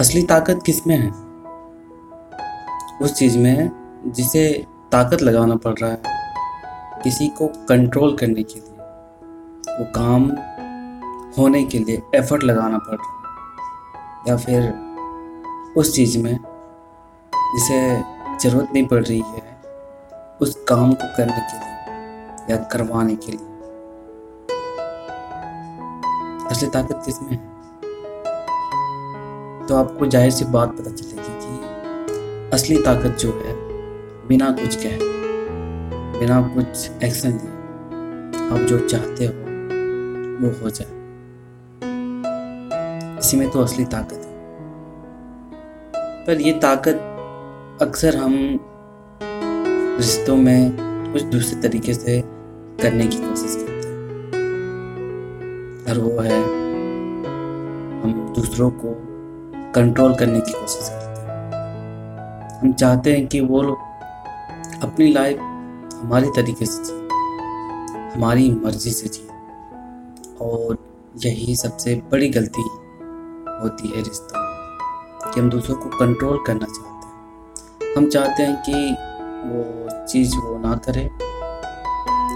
असली ताकत किसमें है? उस चीज़ में जिसे ताकत लगाना पड़ रहा है, किसी को कंट्रोल करने के लिए, वो काम होने के लिए एफर्ट लगाना पड़ रहा है। या फिर उस चीज़ में जिसे ज़रूरत नहीं पड़ रही है, उस काम को करने के लिए या करवाने के लिए। असली ताकत किसमें है? तो आपको ज़ाहिर सी बात पता चलेगी कि असली ताकत जो है, बिना कुछ कहे, बिना कुछ एक्शन लिए आप जो चाहते हो, वो हो जाए। इसी में तो असली ताकत है। पर ये ताकत अक्सर हम रिश्तों में कुछ दूसरे तरीके से करने की कोशिश करते हैं। और वो है, हम दूसरों को कंट्रोल करने की कोशिश करते हैं। हम चाहते हैं कि वो लोग अपनी लाइफ हमारे तरीके से जिए, हमारी मर्ज़ी से जिए। और यही सबसे बड़ी गलती होती है रिश्तों में कि हम दूसरों को कंट्रोल करना चाहते हैं। हम चाहते हैं कि वो चीज़ वो ना करे,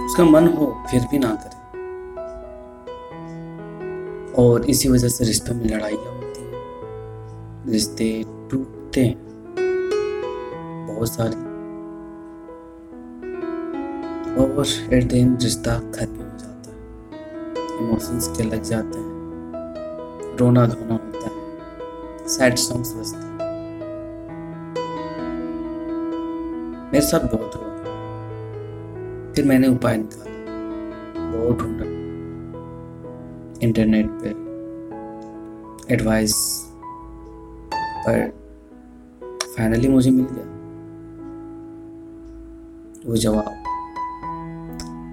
उसका मन हो फिर भी ना करे। और इसी वजह से रिश्तों में लड़ाइयाँ रिश्ते टूटते हैं। बहुत सारी। और एट द एंड रिश्ता खत्म हो जाता है। इमोशंस के लग जाते हैं। रोना धोना होता है। सैड सॉन्ग्स बजते हैं। मेरे साथ बहुत हुआ। फिर मैंने उपाय निकाला। बहुत ढूंढा। इंटरनेट पे एडवाइस पर फाइनली मुझे मिल गया। वो जवाब।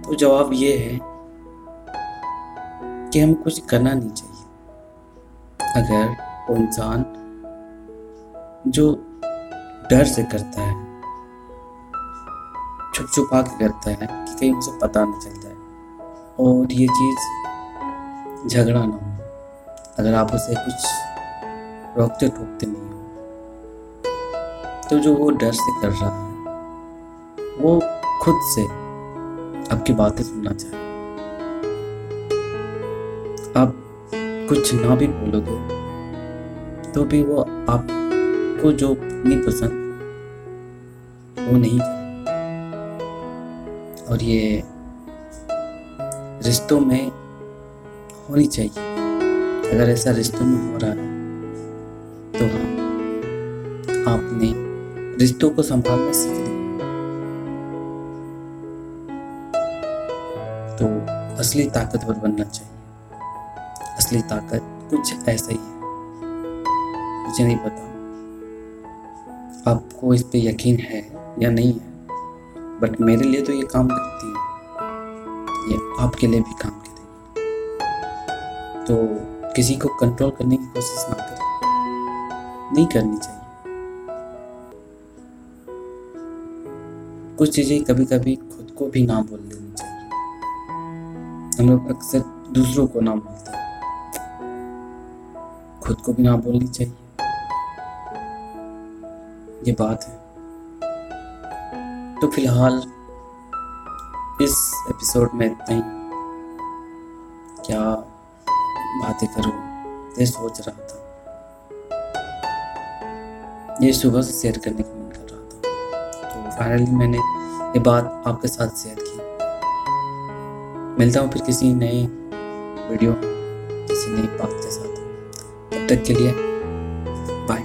तो जवाब ये है कि हम कुछ करना नहीं चाहिए। अगर वो इंसान जो डर से करता है छुप छुपा के करता है, कि कहीं उसे पता न चल जाए, और ये चीज़ झगड़ा ना हो, अगर आप उसे कुछ रोकते टोकते नहीं हो। तो जो वो डर से कर रहा है, वो खुद से आपकी बातें सुनना चाहे। आप कुछ ना भी बोलोगे तो भी वो आपको जो नहीं पसंद वो नहीं और ये रिश्तों में होनी चाहिए। अगर ऐसा रिश्तों में हो रहा है तो हाँ आपने रिश्तों को संभालना सीख लिया। तो असली ताकतवर बनना चाहिए। असली ताकत कुछ ऐसा ही है। मुझे नहीं पता। आपको इस पे यकीन है या नहीं है? बट मेरे लिए तो ये काम करती है। ये आपके लिए भी काम करेगी। तो किसी को कंट्रोल करने की कोशिश ना करें। नहीं करनी चाहिए। कुछ चीज़ें कभी कभी खुद को भी ना बोल देनी चाहिए। हम लोग अक्सर दूसरों को ना बोलते हैं। खुद को भी ना बोलनी चाहिए। ये बात है। तो फ़िलहाल इस एपिसोड में इतना ही। क्या बातें करूँ? ये सोच रहा था। ये सुबह से शेयर करने का मन कर रहा था। तो फाइनली मैंने ये बात आपके साथ शेयर की। मिलता हूँ फिर किसी नए वीडियो किसी नई बात के साथ। तब तक के लिए बाय